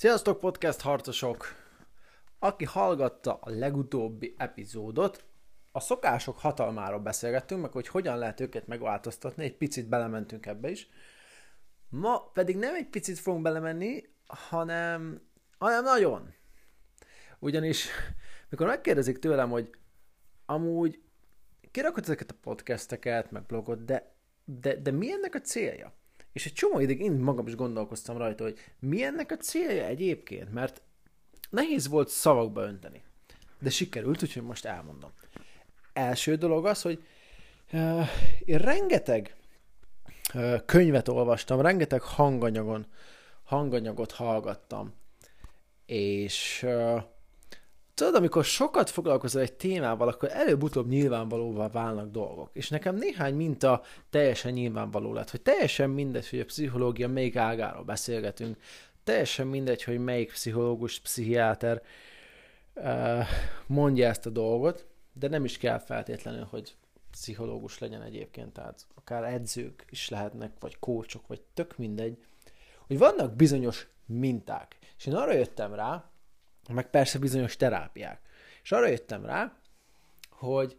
Sziasztok, podcast harcosok! Aki hallgatta a legutóbbi epizódot, a szokások hatalmáról beszélgettünk, meg hogy hogyan lehet őket megváltoztatni, egy picit belementünk ebbe is. Ma pedig nem egy picit fogunk belemenni, hanem, hanem nagyon. Ugyanis, mikor megkérdezik tőlem, hogy amúgy kirakod ezeket a podcasteket, meg blogot, de, de, de mi ennek a célja? És egy csomó ideig én magam is gondolkoztam rajta, hogy mi ennek a célja egyébként, mert nehéz volt szavakba önteni. De sikerült, úgyhogy most elmondom. Első dolog az, hogy uh, én rengeteg uh, könyvet olvastam, rengeteg hanganyagon, hanganyagot hallgattam, és uh, tudod, amikor sokat foglalkozol egy témával, akkor előbb-utóbb nyilvánvalóvá válnak dolgok. És nekem néhány minta teljesen nyilvánvaló lett, hogy teljesen mindegy, hogy a pszichológia melyik ágáról beszélgetünk, teljesen mindegy, hogy melyik pszichológus, pszichiáter uh, mondja ezt a dolgot, de nem is kell feltétlenül, hogy pszichológus legyen egyébként, tehát akár edzők is lehetnek, vagy kócsok, vagy tök mindegy, hogy vannak bizonyos minták. És én arra jöttem rá, meg persze bizonyos terápiák. És arra jöttem rá, hogy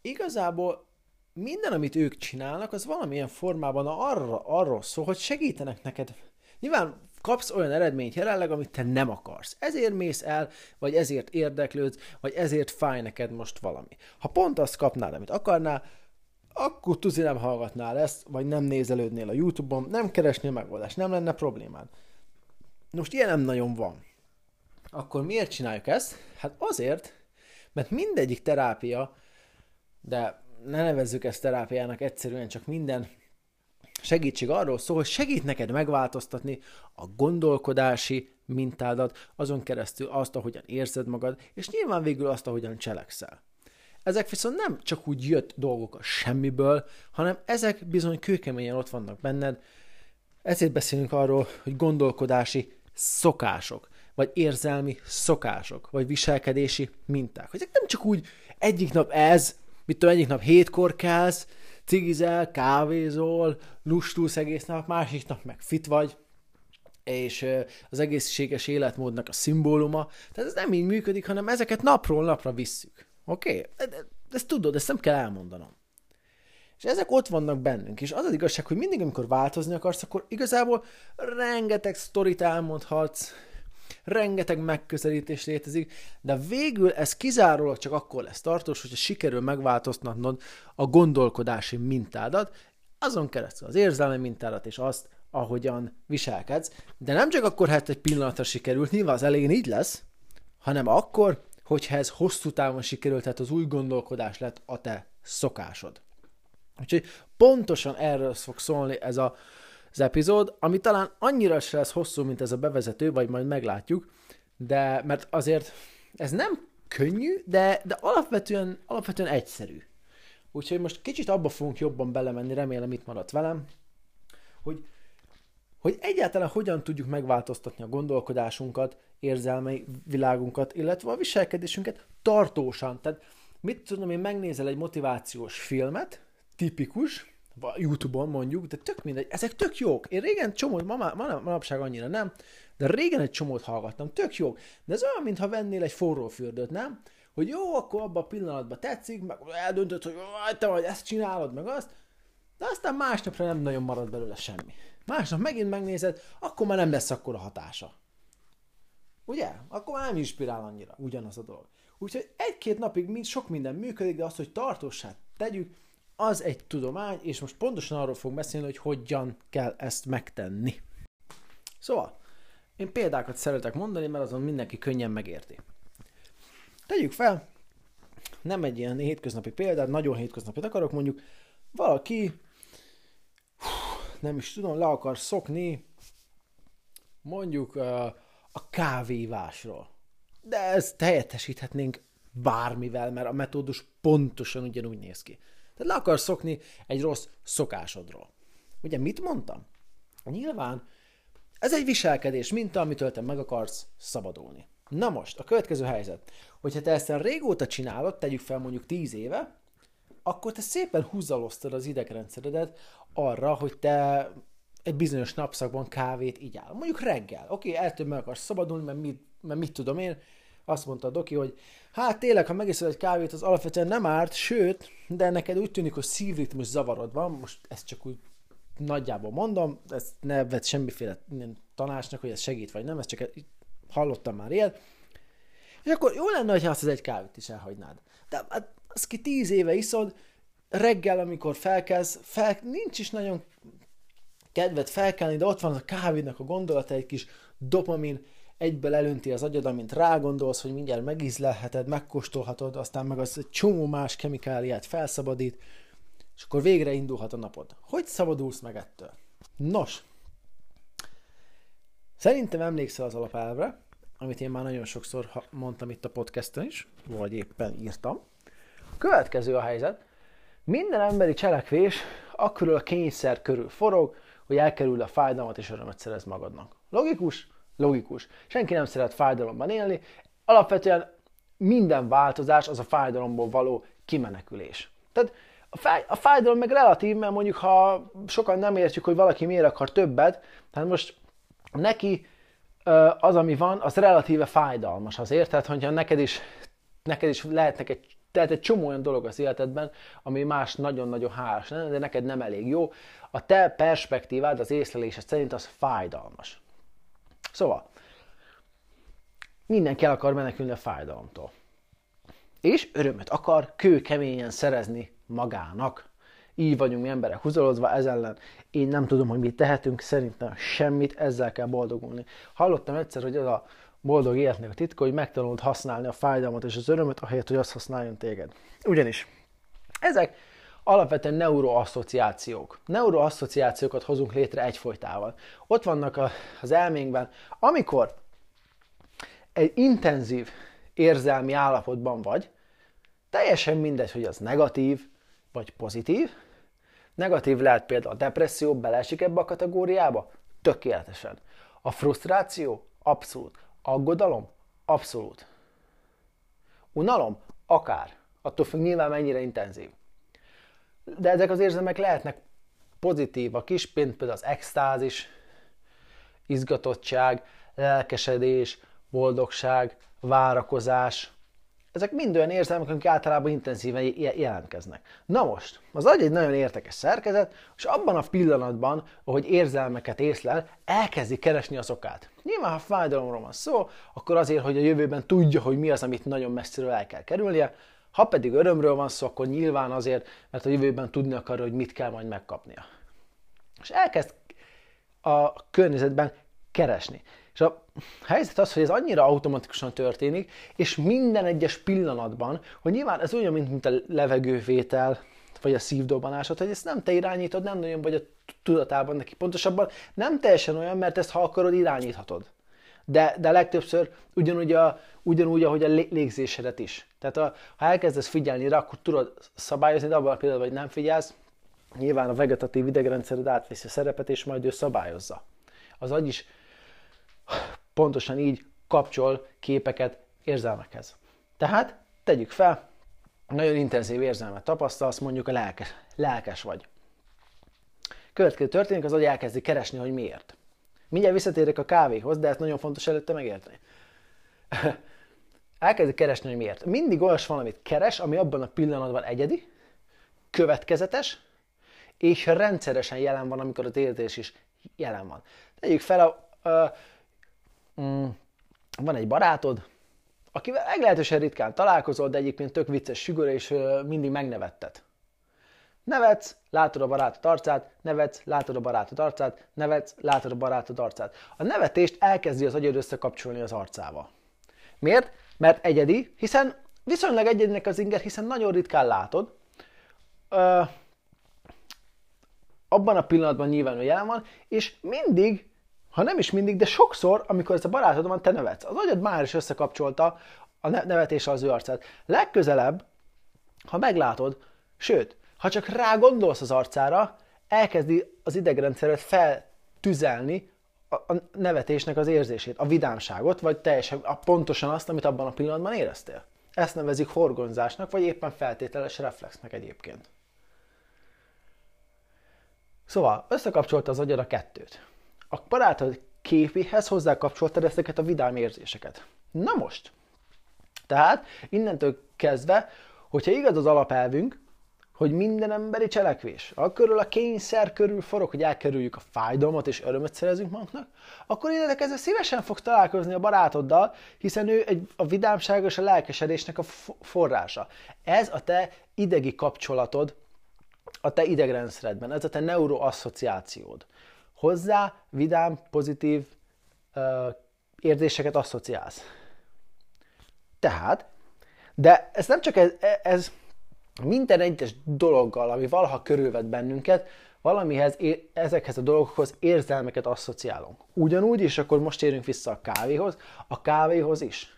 igazából minden, amit ők csinálnak, az valamilyen formában arra, arról szól, hogy segítenek neked. Nyilván kapsz olyan eredményt jelenleg, amit te nem akarsz. Ezért mész el, vagy ezért érdeklődsz, vagy ezért fáj neked most valami. Ha pont azt kapnád, amit akarnál, akkor tuzi nem hallgatnál ezt, vagy nem nézelődnél a YouTube-on, nem keresnél megoldást, nem lenne problémád. Most ilyen nem nagyon van. Akkor miért csináljuk ezt? Hát azért, mert mindegyik terápia, de ne nevezzük ezt terápiának, egyszerűen csak minden segítség arról szól, hogy segít neked megváltoztatni a gondolkodási mintádat, azon keresztül azt, ahogyan érzed magad, és nyilván végül azt, ahogyan cselekszel. Ezek viszont nem csak úgy jött dolgok a semmiből, hanem ezek bizony kőkeményen ott vannak benned, ezért beszélünk arról, hogy gondolkodási szokások vagy érzelmi szokások, vagy viselkedési minták. Hogy nem csak úgy egyik nap ez, mit tudom, egyik nap hétkor kelsz, cigizel, kávézol, lustulsz egész nap, másik nap meg fit vagy, és az egészséges életmódnak a szimbóluma. Tehát ez nem így működik, hanem ezeket napról napra visszük. Oké? Okay? Ezt tudod, ezt nem kell elmondanom. És ezek ott vannak bennünk, és az az igazság, hogy mindig, amikor változni akarsz, akkor igazából rengeteg sztorit elmondhatsz, rengeteg megközelítés létezik, de végül ez kizárólag csak akkor lesz tartós, hogyha sikerül megváltoztatnod a gondolkodási mintádat, azon keresztül az érzelmi mintádat és azt, ahogyan viselkedsz, de nem csak akkor, hát egy pillanatra sikerült, nyilván az elején így lesz, hanem akkor, hogyha ez hosszú távon sikerült, tehát az új gondolkodás lett a te szokásod. Úgyhogy pontosan erről fog szólni ez a az epizód, ami talán annyira se lesz hosszú, mint ez a bevezető, vagy majd meglátjuk, de mert azért ez nem könnyű, de, de alapvetően, alapvetően egyszerű. Úgyhogy most kicsit abba fogunk jobban belemenni, remélem itt maradt velem, hogy, hogy egyáltalán hogyan tudjuk megváltoztatni a gondolkodásunkat, érzelmi világunkat, illetve a viselkedésünket tartósan. Tehát mit tudom én, megnézel egy motivációs filmet, tipikus, YouTube-on mondjuk, de tök mindegy, ezek tök jók. Én régen csomót, ma, ma, manapság annyira nem, de régen egy csomót hallgattam, tök jók. De ez olyan, mintha vennél egy forró fürdőt, nem? Hogy jó, akkor abban a pillanatban tetszik, meg eldöntöd, hogy te vagy ezt csinálod, meg azt, de aztán másnapra nem nagyon marad belőle semmi. Másnap megint megnézed, akkor már nem lesz akkor a hatása. Ugye? Akkor már nem inspirál annyira ugyanaz a dolog. Úgyhogy egy-két napig mind, sok minden működik, de az, hogy tartósát tegyük, az egy tudomány, és most pontosan arról fogunk beszélni, hogy hogyan kell ezt megtenni. Szóval, én példákat szeretek mondani, mert azon mindenki könnyen megérti. Tegyük fel, nem egy ilyen hétköznapi példát, nagyon hétköznapi akarok, mondjuk valaki, nem is tudom, le akar szokni, mondjuk a kávévásról. De ezt helyettesíthetnénk bármivel, mert a metódus pontosan ugyanúgy néz ki. Tehát le akarsz szokni egy rossz szokásodról. Ugye mit mondtam? Nyilván ez egy viselkedés minta, amitől te meg akarsz szabadulni. Na most, a következő helyzet. Hogyha te ezt régóta csinálod, tegyük fel mondjuk 10 éve, akkor te szépen húzaloztad az idegrendszeredet arra, hogy te egy bizonyos napszakban kávét így áll. Mondjuk reggel. Oké, okay, ettől meg akarsz szabadulni, mert mit, mert mit tudom én, azt mondta a doki, hogy hát tényleg, ha megiszod egy kávét, az alapvetően nem árt, sőt, de neked úgy tűnik, hogy szívritmus zavarod van, most ezt csak úgy nagyjából mondom, ezt ne vett semmiféle tanácsnak, hogy ez segít vagy nem, ezt csak hallottam már ilyet. És akkor jó lenne, ha azt az egy kávét is elhagynád. De hát, az ki tíz éve iszod, reggel, amikor felkezd, fel, nincs is nagyon kedved felkelni, de ott van a kávénak a gondolata, egy kis dopamin, egyből elönti az agyad, amint rágondolsz, hogy mindjárt megízlelheted, megkóstolhatod, aztán meg az egy csomó más kemikáliát felszabadít, és akkor végre indulhat a napod. Hogy szabadulsz meg ettől? Nos, szerintem emlékszel az alapelvre, amit én már nagyon sokszor mondtam itt a podcasten is, vagy éppen írtam. Következő a helyzet, minden emberi cselekvés akkor a kényszer körül forog, hogy elkerül a fájdalmat és örömet szerez magadnak. Logikus? Logikus. Senki nem szeret fájdalomban élni. Alapvetően minden változás az a fájdalomból való kimenekülés. Tehát a, fáj, a fájdalom meg relatív, mert mondjuk ha sokan nem értjük, hogy valaki miért akar többet, tehát most neki az, ami van, az relatíve fájdalmas azért, tehát hogyha neked is, neked is lehetnek egy tehát egy csomó olyan dolog az életedben, ami más nagyon-nagyon hálás lenne, de neked nem elég jó. A te perspektívád, az észlelésed szerint az fájdalmas. Szóval, mindenki el akar menekülni a fájdalomtól. És örömet akar kőkeményen szerezni magának. Így vagyunk mi emberek húzalozva ez ellen. Én nem tudom, hogy mit tehetünk, szerintem semmit, ezzel kell boldogulni. Hallottam egyszer, hogy az a boldog életnek a titka, hogy megtanult használni a fájdalmat és az örömet, ahelyett, hogy azt használjon téged. Ugyanis ezek alapvetően neuroasszociációk. Neuroasszociációkat hozunk létre egyfolytával. Ott vannak az elménkben, amikor egy intenzív érzelmi állapotban vagy, teljesen mindegy, hogy az negatív vagy pozitív. Negatív lehet például a depresszió, beleesik ebbe a kategóriába? Tökéletesen. A frusztráció? Abszolút. Aggodalom? Abszolút. Unalom? Akár. Attól függ nyilván mennyire intenzív. De ezek az érzelmek lehetnek pozitívak is, például az extázis, izgatottság, lelkesedés, boldogság, várakozás, ezek mind olyan érzelmek, amik általában intenzíven jelentkeznek. Na most, az agy egy nagyon értekes szerkezet, és abban a pillanatban, ahogy érzelmeket észlel, elkezdi keresni az okát. Nyilván, ha fájdalomról van szó, akkor azért, hogy a jövőben tudja, hogy mi az, amit nagyon messziről el kell kerülnie, ha pedig örömről van szó, akkor nyilván azért, mert a jövőben tudni akar, hogy mit kell majd megkapnia. És elkezd a környezetben keresni. És a helyzet az, hogy ez annyira automatikusan történik, és minden egyes pillanatban, hogy nyilván ez olyan, mint, mint a levegővétel, vagy a szívdobbanásod, hogy ezt nem te irányítod, nem nagyon vagy a tudatában neki. Pontosabban nem teljesen olyan, mert ezt ha akarod, irányíthatod. De, de legtöbbször ugyanúgy, a, ugyanúgy, ahogy a légzésedet is. Tehát a, ha elkezdesz figyelni rá, akkor tudod szabályozni, de abban a pillanatban, hogy nem figyelsz, nyilván a vegetatív idegrendszered átveszi a szerepet, és majd ő szabályozza. Az agy is pontosan így kapcsol képeket érzelmekhez. Tehát tegyük fel, nagyon intenzív érzelmet tapasztalsz, mondjuk a lelkes, lelkes vagy. Következő történik, az, hogy elkezdi keresni, hogy miért. Mindjárt visszatérek a kávéhoz, de ezt nagyon fontos előtte megérteni. elkezdi keresni, hogy miért. Mindig olyas valamit keres, ami abban a pillanatban egyedi, következetes, és rendszeresen jelen van, amikor az érzés is jelen van. Tegyük fel, a, a, mm, van egy barátod, akivel meglehetősen ritkán találkozol, de egyébként tök vicces sügör, és mindig megnevettet. Nevetsz, látod a barátod arcát, nevetsz, látod a barátod arcát, nevetsz, látod a barátod arcát. A nevetést elkezdi az agyad összekapcsolni az arcával. Miért? Mert egyedi, hiszen viszonylag egyedinek az inger, hiszen nagyon ritkán látod. Ö, abban a pillanatban nyilván jelen van, és mindig ha nem is mindig, de sokszor, amikor ez a barátod van, te nevetsz. Az agyad már is összekapcsolta a nevetése az ő arcát. Legközelebb, ha meglátod, sőt, ha csak rá gondolsz az arcára, elkezdi az idegrendszeret feltüzelni a nevetésnek az érzését, a vidámságot, vagy teljesen a, pontosan azt, amit abban a pillanatban éreztél. Ezt nevezik horgonzásnak, vagy éppen feltételes reflexnek egyébként. Szóval összekapcsolta az agyad a kettőt. A barátod képéhez hozzákapcsoltad ezeket a vidám érzéseket. Na most, tehát innentől kezdve, hogyha igaz az alapelvünk, hogy minden emberi cselekvés, akkor a kényszer körül forog, hogy elkerüljük a fájdalmat és örömöt szerezünk magunknak, akkor kezdve szívesen fog találkozni a barátoddal, hiszen ő egy, a vidámság és a lelkesedésnek a forrása. Ez a te idegi kapcsolatod a te idegrendszeredben, ez a te neuroasszociációd. Hozzá vidám, pozitív uh, érzéseket asszociálsz. Tehát, de ez nem csak ez, ez minden egyes dologgal, ami valaha körülvet bennünket, valamihez, ezekhez a dolgokhoz érzelmeket asszociálunk. Ugyanúgy, és akkor most érünk vissza a kávéhoz, a kávéhoz is.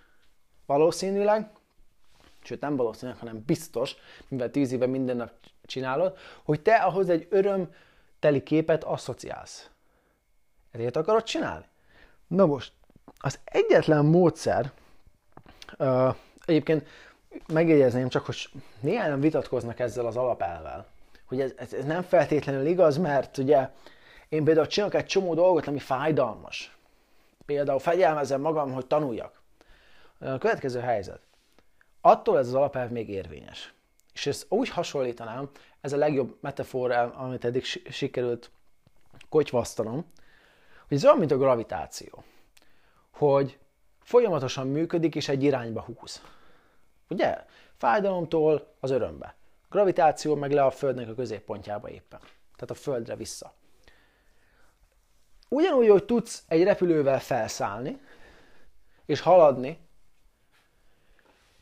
Valószínűleg, sőt nem valószínűleg, hanem biztos, mivel tíz éve minden nap csinálod, hogy te ahhoz egy örömteli képet asszociálsz. Ezért akarod csinálni? Na most, az egyetlen módszer, uh, egyébként megjegyezném csak, hogy néhányan vitatkoznak ezzel az alapelvel, hogy ez, ez, nem feltétlenül igaz, mert ugye én például csinálok egy csomó dolgot, ami fájdalmas. Például fegyelmezem magam, hogy tanuljak. A következő helyzet. Attól ez az alapelv még érvényes. És ezt úgy hasonlítanám, ez a legjobb metafora, amit eddig sikerült kotyvasztanom, hogy ez olyan, mint a gravitáció. Hogy folyamatosan működik, és egy irányba húz. Ugye? Fájdalomtól az örömbe. Gravitáció meg le a Földnek a középpontjába éppen. Tehát a Földre vissza. Ugyanúgy, hogy tudsz egy repülővel felszállni, és haladni,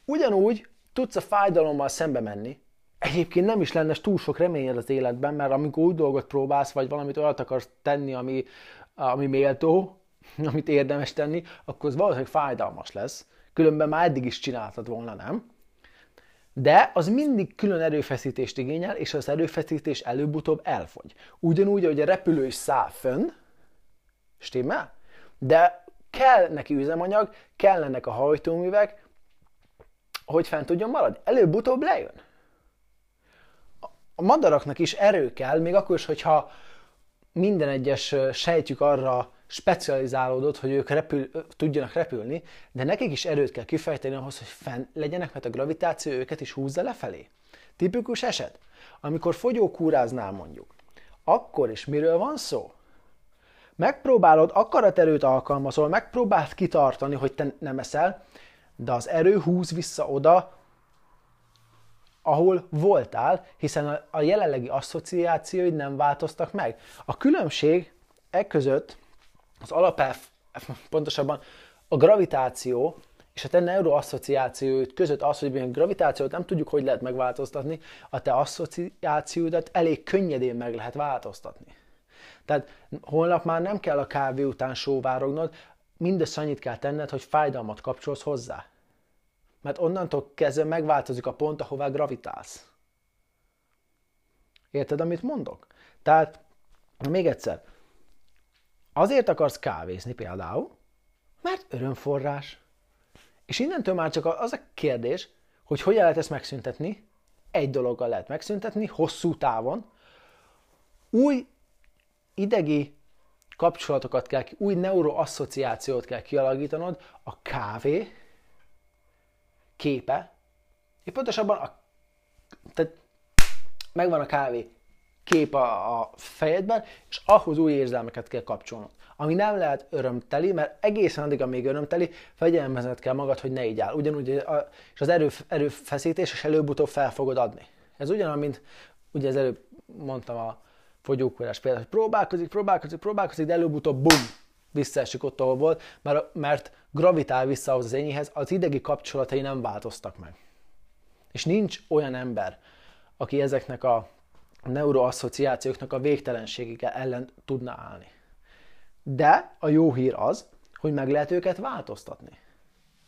ugyanúgy tudsz a fájdalommal szembe menni, egyébként nem is lenne túl sok reményed az életben, mert amikor úgy dolgot próbálsz, vagy valamit olyat akarsz tenni, ami, ami méltó, amit érdemes tenni, akkor az valószínűleg fájdalmas lesz. Különben már eddig is csináltad volna, nem? De az mindig külön erőfeszítést igényel, és az erőfeszítés előbb-utóbb elfogy. Ugyanúgy, hogy a repülő is száll fönn, stimmel? De kell neki üzemanyag, kellenek a hajtóművek, hogy fent tudjon maradni. Előbb-utóbb lejön. A madaraknak is erő kell, még akkor is, hogyha minden egyes sejtjük arra specializálódott, hogy ők repül, tudjanak repülni, de nekik is erőt kell kifejteni ahhoz, hogy fenn legyenek, mert a gravitáció őket is húzza lefelé. Tipikus eset, amikor fogyókúráznál mondjuk, akkor is miről van szó? Megpróbálod, akaraterőt alkalmazol, megpróbáld kitartani, hogy te nem eszel, de az erő húz vissza oda, ahol voltál, hiszen a jelenlegi asszociációid nem változtak meg. A különbség e között az alapelv, pontosabban a gravitáció és a te neuroasszociációid között az, hogy a gravitációt nem tudjuk, hogy lehet megváltoztatni, a te asszociációdat elég könnyedén meg lehet változtatni. Tehát holnap már nem kell a kávé után sóvárognod, mindössze annyit kell tenned, hogy fájdalmat kapcsolsz hozzá. Mert onnantól kezdve megváltozik a pont, ahová gravitálsz. Érted, amit mondok? Tehát, még egyszer, Azért akarsz kávézni például, mert örömforrás. És innentől már csak az a kérdés, hogy hogyan lehet ezt megszüntetni. Egy dologgal lehet megszüntetni, hosszú távon. Új idegi kapcsolatokat kell, új neuroasszociációt kell kialakítanod a kávé képe, és pontosabban a, tehát megvan a kávé kép a, a fejedben, és ahhoz új érzelmeket kell kapcsolnod. Ami nem lehet örömteli, mert egészen addig, amíg örömteli, fegyelmezned kell magad, hogy ne így áll. Ugyanúgy, a, és az erő, erőfeszítés, és előbb-utóbb fel fogod adni. Ez ugyanaz, mint ugye az előbb mondtam a fogyókúrás például, hogy próbálkozik, próbálkozik, próbálkozik, de előbb-utóbb bum, visszaesik ott, ahol volt, mert, mert gravitál vissza az enyéhez, az idegi kapcsolatai nem változtak meg. És nincs olyan ember, aki ezeknek a neuroasszociációknak a végtelenségig ellen tudna állni. De a jó hír az, hogy meg lehet őket változtatni.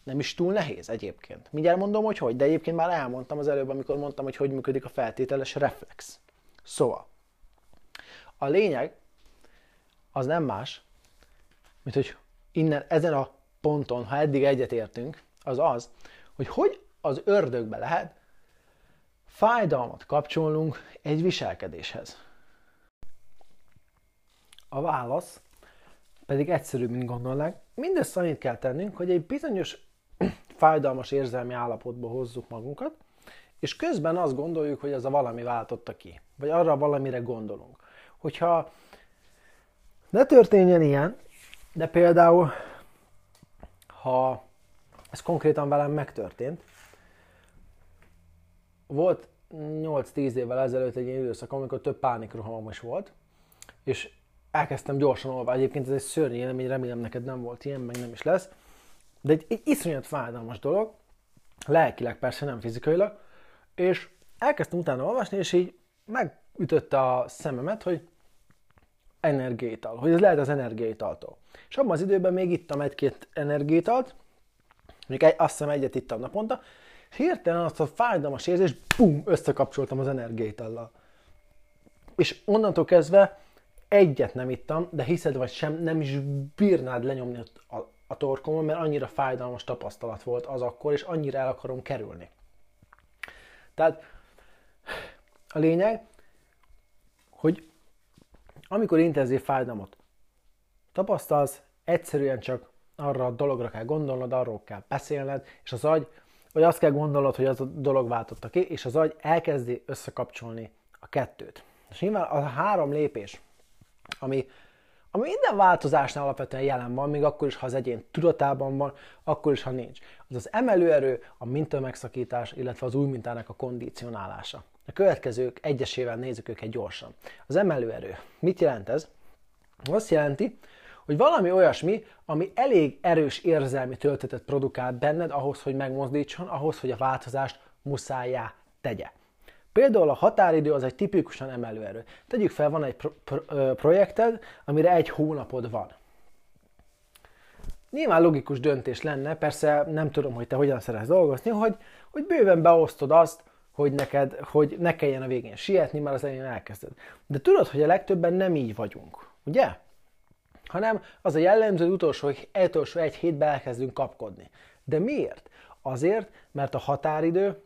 Nem is túl nehéz egyébként. Mindjárt mondom, hogy hogy, de egyébként már elmondtam az előbb, amikor mondtam, hogy hogy működik a feltételes reflex. Szóval, a lényeg az nem más, mint hogy innen, ezen a ponton, ha eddig egyetértünk, az az, hogy hogy az ördögbe lehet fájdalmat kapcsolnunk egy viselkedéshez. A válasz pedig egyszerűbb, mint gondolnánk. Mindezt annyit kell tennünk, hogy egy bizonyos fájdalmas érzelmi állapotba hozzuk magunkat, és közben azt gondoljuk, hogy ez a valami váltotta ki. Vagy arra valamire gondolunk. Hogyha ne történjen ilyen, de például, ha ez konkrétan velem megtörtént, volt 8-10 évvel ezelőtt egy ilyen időszak, amikor több pánikrohamom is volt, és elkezdtem gyorsan olvasni. Egyébként ez egy szörnyű élmény, remélem neked nem volt ilyen, meg nem is lesz. De egy, egy iszonyat fájdalmas dolog, lelkileg persze, nem fizikailag, és elkezdtem utána olvasni, és így megütötte a szememet, hogy energiaital, hogy ez lehet az energiaitaltól. És abban az időben még ittam egy-két energiaitalt, még egy, azt hiszem egyet ittam naponta, hirtelen azt a fájdalmas érzést, bum, összekapcsoltam az energiaitallal. És onnantól kezdve egyet nem ittam, de hiszed vagy sem, nem is bírnád lenyomni a, a torkomon, mert annyira fájdalmas tapasztalat volt az akkor, és annyira el akarom kerülni. Tehát a lényeg, hogy amikor intenzív fájdalmat tapasztalsz, egyszerűen csak arra a dologra kell gondolnod, arról kell beszélned, és az agy, vagy azt kell gondolnod, hogy az a dolog váltotta ki, és az agy elkezdi összekapcsolni a kettőt. És nyilván a három lépés, ami, ami minden változásnál alapvetően jelen van, még akkor is, ha az egyén tudatában van, akkor is, ha nincs. Az az emelőerő, a mintamegszakítás, illetve az új mintának a kondicionálása. A következők egyesével nézzük őket gyorsan. Az emelőerő. Mit jelent ez? Azt jelenti, hogy valami olyasmi, ami elég erős érzelmi töltetet produkál benned ahhoz, hogy megmozdítson, ahhoz, hogy a változást muszájá tegye. Például a határidő az egy tipikusan emelőerő. Tegyük fel, van egy pro- pro- projekted, amire egy hónapod van. Nyilván logikus döntés lenne, persze nem tudom, hogy te hogyan szeretsz dolgozni, hogy, hogy bőven beosztod azt, hogy neked, hogy ne kelljen a végén sietni, mert az elején elkezded. De tudod, hogy a legtöbben nem így vagyunk, ugye? Hanem az a jellemző, hogy utolsó, utolsó egy hétben elkezdünk kapkodni. De miért? Azért, mert a határidő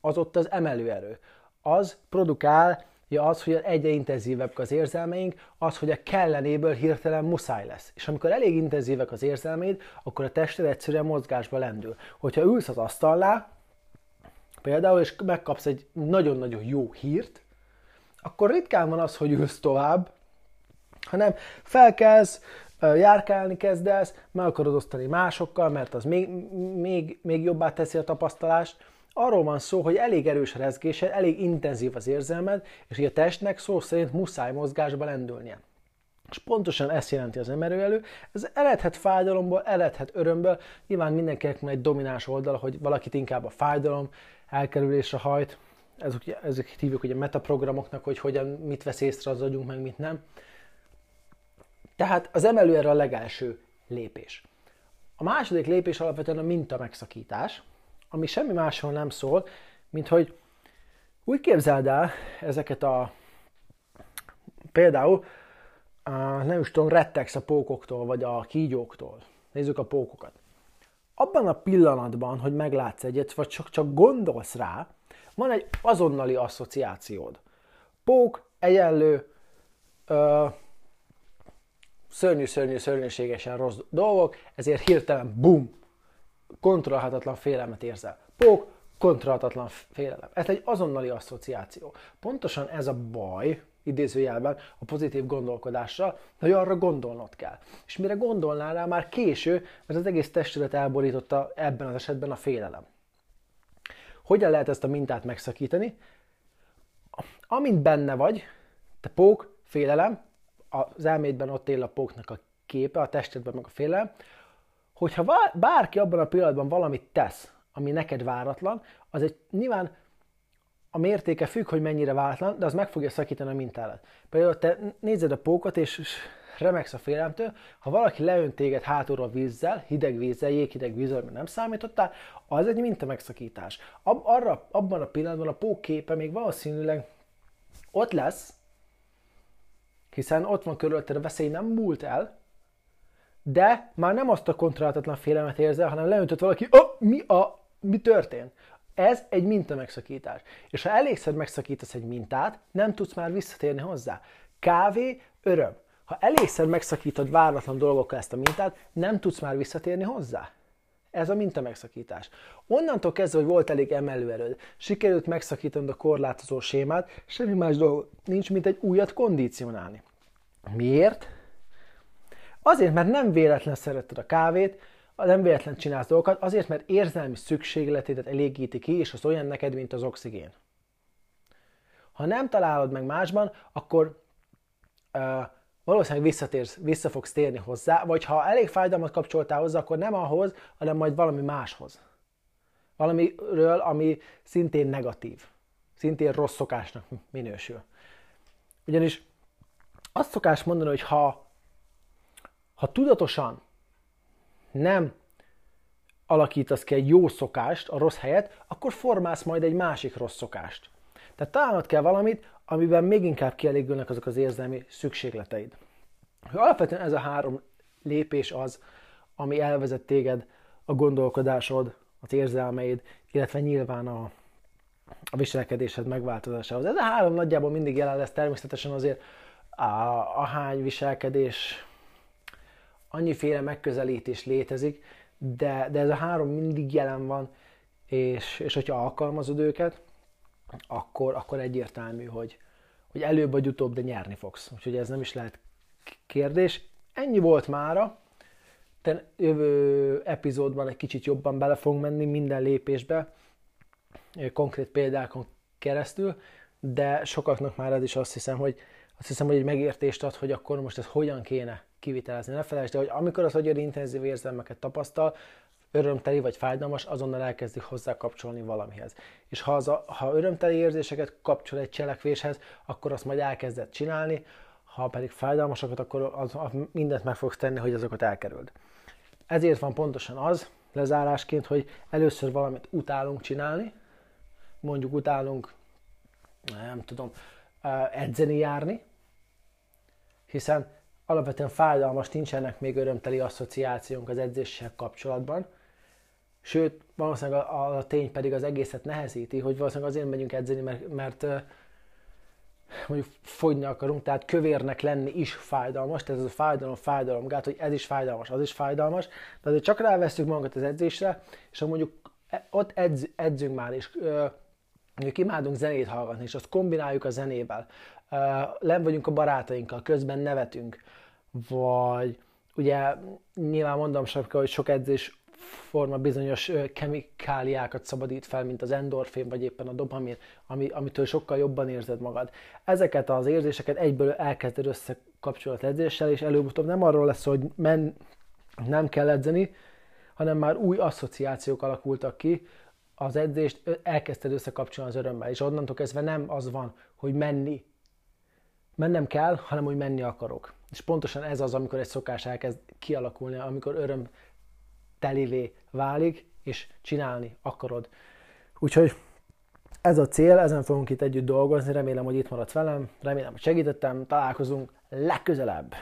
az ott az emelőerő. Az produkál ja az, hogy egyre intenzívebb az érzelmeink, az, hogy a kellenéből hirtelen muszáj lesz. És amikor elég intenzívek az érzelmeid, akkor a tested egyszerűen mozgásba lendül. Hogyha ülsz az asztalnál, például, és megkapsz egy nagyon-nagyon jó hírt, akkor ritkán van az, hogy ülsz tovább, hanem felkelsz, járkálni kezdesz, meg akarod osztani másokkal, mert az még, még, még jobbá teszi a tapasztalást, Arról van szó, hogy elég erős rezgése, elég intenzív az érzelmed, és a testnek szó szerint muszáj mozgásba lendülnie. És pontosan ezt jelenti az emerőelő. Ez eredhet fájdalomból, eredhet örömből. Nyilván mindenkinek van egy domináns oldala, hogy valakit inkább a fájdalom elkerülésre hajt. Ezek, ezek hívjuk ugye metaprogramoknak, hogy hogyan, mit vesz észre az agyunk, meg mit nem. Tehát az emelőerő a legelső lépés. A második lépés alapvetően a minta megszakítás, ami semmi másról nem szól, mint hogy úgy képzeld el ezeket a például a, nem is tudom, rettegsz a pókoktól, vagy a kígyóktól. Nézzük a pókokat. Abban a pillanatban, hogy meglátsz egyet, vagy csak, csak gondolsz rá, van egy azonnali asszociációd. Pók, egyenlő, ö, szörnyű, szörnyű, szörnyűségesen rossz dolgok, ezért hirtelen bum, kontrollhatatlan félelmet érzel. Pók, kontrollhatatlan félelem. Ez egy azonnali asszociáció. Pontosan ez a baj, idézőjelben, a pozitív gondolkodásra, hogy arra gondolnod kell. És mire gondolnál rá, már késő, mert az egész testület elborította ebben az esetben a félelem. Hogyan lehet ezt a mintát megszakítani? Amint benne vagy, te pók, félelem, az elmédben ott él a póknak a képe, a testedben meg a félelem, hogyha bárki abban a pillanatban valamit tesz, ami neked váratlan, az egy nyilván a mértéke függ, hogy mennyire váratlan, de az meg fogja szakítani a mintálat. Például te nézed a pókot, és remegsz a félelemtől, ha valaki leönt téged hátulról vízzel, hideg vízzel, jéghideg vízzel, mert nem számítottál, az egy minta megszakítás. Ab, arra, abban a pillanatban a pók képe még valószínűleg ott lesz, hiszen ott van körülötted a veszély, nem múlt el, de már nem azt a kontrollátatlan félelmet érzel, hanem leöntött valaki, oh, mi, a, mi történt? Ez egy minta megszakítás. És ha elégszer megszakítasz egy mintát, nem tudsz már visszatérni hozzá. Kávé, öröm. Ha elégszer megszakítod váratlan dolgokkal ezt a mintát, nem tudsz már visszatérni hozzá. Ez a minta megszakítás. Onnantól kezdve, hogy volt elég emelőerőd, sikerült megszakítanod a korlátozó sémát, semmi más dolog nincs, mint egy újat kondicionálni. Miért? Azért, mert nem véletlen szeretted a kávét, nem véletlen csinálsz dolgokat, azért, mert érzelmi szükségletédet elégíti ki, és az olyan neked, mint az oxigén. Ha nem találod meg másban, akkor uh, valószínűleg visszatérsz, vissza fogsz térni hozzá, vagy ha elég fájdalmat kapcsoltál hozzá, akkor nem ahhoz, hanem majd valami máshoz. Valamiről, ami szintén negatív, szintén rossz szokásnak minősül. Ugyanis azt szokás mondani, hogy ha, ha tudatosan nem alakítasz ki egy jó szokást a rossz helyet, akkor formálsz majd egy másik rossz szokást. Tehát találnod kell valamit, amiben még inkább kielégülnek azok az érzelmi szükségleteid. Alapvetően ez a három lépés az, ami elvezet téged a gondolkodásod, az érzelmeid, illetve nyilván a, a viselkedésed megváltozásához. Ez a három nagyjából mindig jelen lesz, természetesen azért a, a hány viselkedés, annyiféle megközelítés létezik, de, de ez a három mindig jelen van, és, és hogyha alkalmazod őket, akkor, akkor egyértelmű, hogy, hogy előbb vagy utóbb, de nyerni fogsz. Úgyhogy ez nem is lehet kérdés. Ennyi volt mára. Te jövő epizódban egy kicsit jobban bele fogunk menni minden lépésbe, konkrét példákon keresztül, de sokaknak már ez is azt hiszem, hogy azt hiszem, hogy egy megértést ad, hogy akkor most ez hogyan kéne kivitelezni. Ne felejtsd, hogy amikor az agyad intenzív érzelmeket tapasztal, örömteli vagy fájdalmas, azonnal elkezdik hozzá kapcsolni valamihez. És ha, az a, ha örömteli érzéseket kapcsol egy cselekvéshez, akkor azt majd elkezded csinálni, ha pedig fájdalmasokat, akkor az, az mindent meg fogsz tenni, hogy azokat elkerüld. Ezért van pontosan az, lezárásként, hogy először valamit utálunk csinálni, mondjuk utálunk, nem tudom, edzeni járni, hiszen alapvetően fájdalmas, nincsenek még örömteli asszociációnk az edzéssel kapcsolatban, Sőt, valószínűleg a, a tény pedig az egészet nehezíti, hogy valószínűleg azért megyünk edzeni, mert, mert mondjuk fogyni akarunk, tehát kövérnek lenni is fájdalmas, tehát ez a fájdalom, fájdalom gát, hogy ez is fájdalmas, az is fájdalmas, de azért csak ráveszünk magunkat az edzésre, és ha mondjuk e, ott edz, edzünk már, és mondjuk imádunk zenét hallgatni, és azt kombináljuk a zenével, len vagyunk a barátainkkal, közben nevetünk, vagy ugye nyilván mondom sapka, hogy sok edzés forma bizonyos kemikáliákat szabadít fel, mint az endorfin, vagy éppen a dopamin, ami, amitől sokkal jobban érzed magad. Ezeket az érzéseket egyből elkezded összekapcsolni az edzéssel, és előbb-utóbb nem arról lesz, hogy men, nem kell edzeni, hanem már új asszociációk alakultak ki, az edzést elkezdted összekapcsolni az örömmel, és onnantól kezdve nem az van, hogy menni, mennem kell, hanem hogy menni akarok. És pontosan ez az, amikor egy szokás elkezd kialakulni, amikor öröm telivé válik, és csinálni akarod. Úgyhogy ez a cél, ezen fogunk itt együtt dolgozni, remélem, hogy itt maradt velem, remélem, hogy segítettem, találkozunk legközelebb.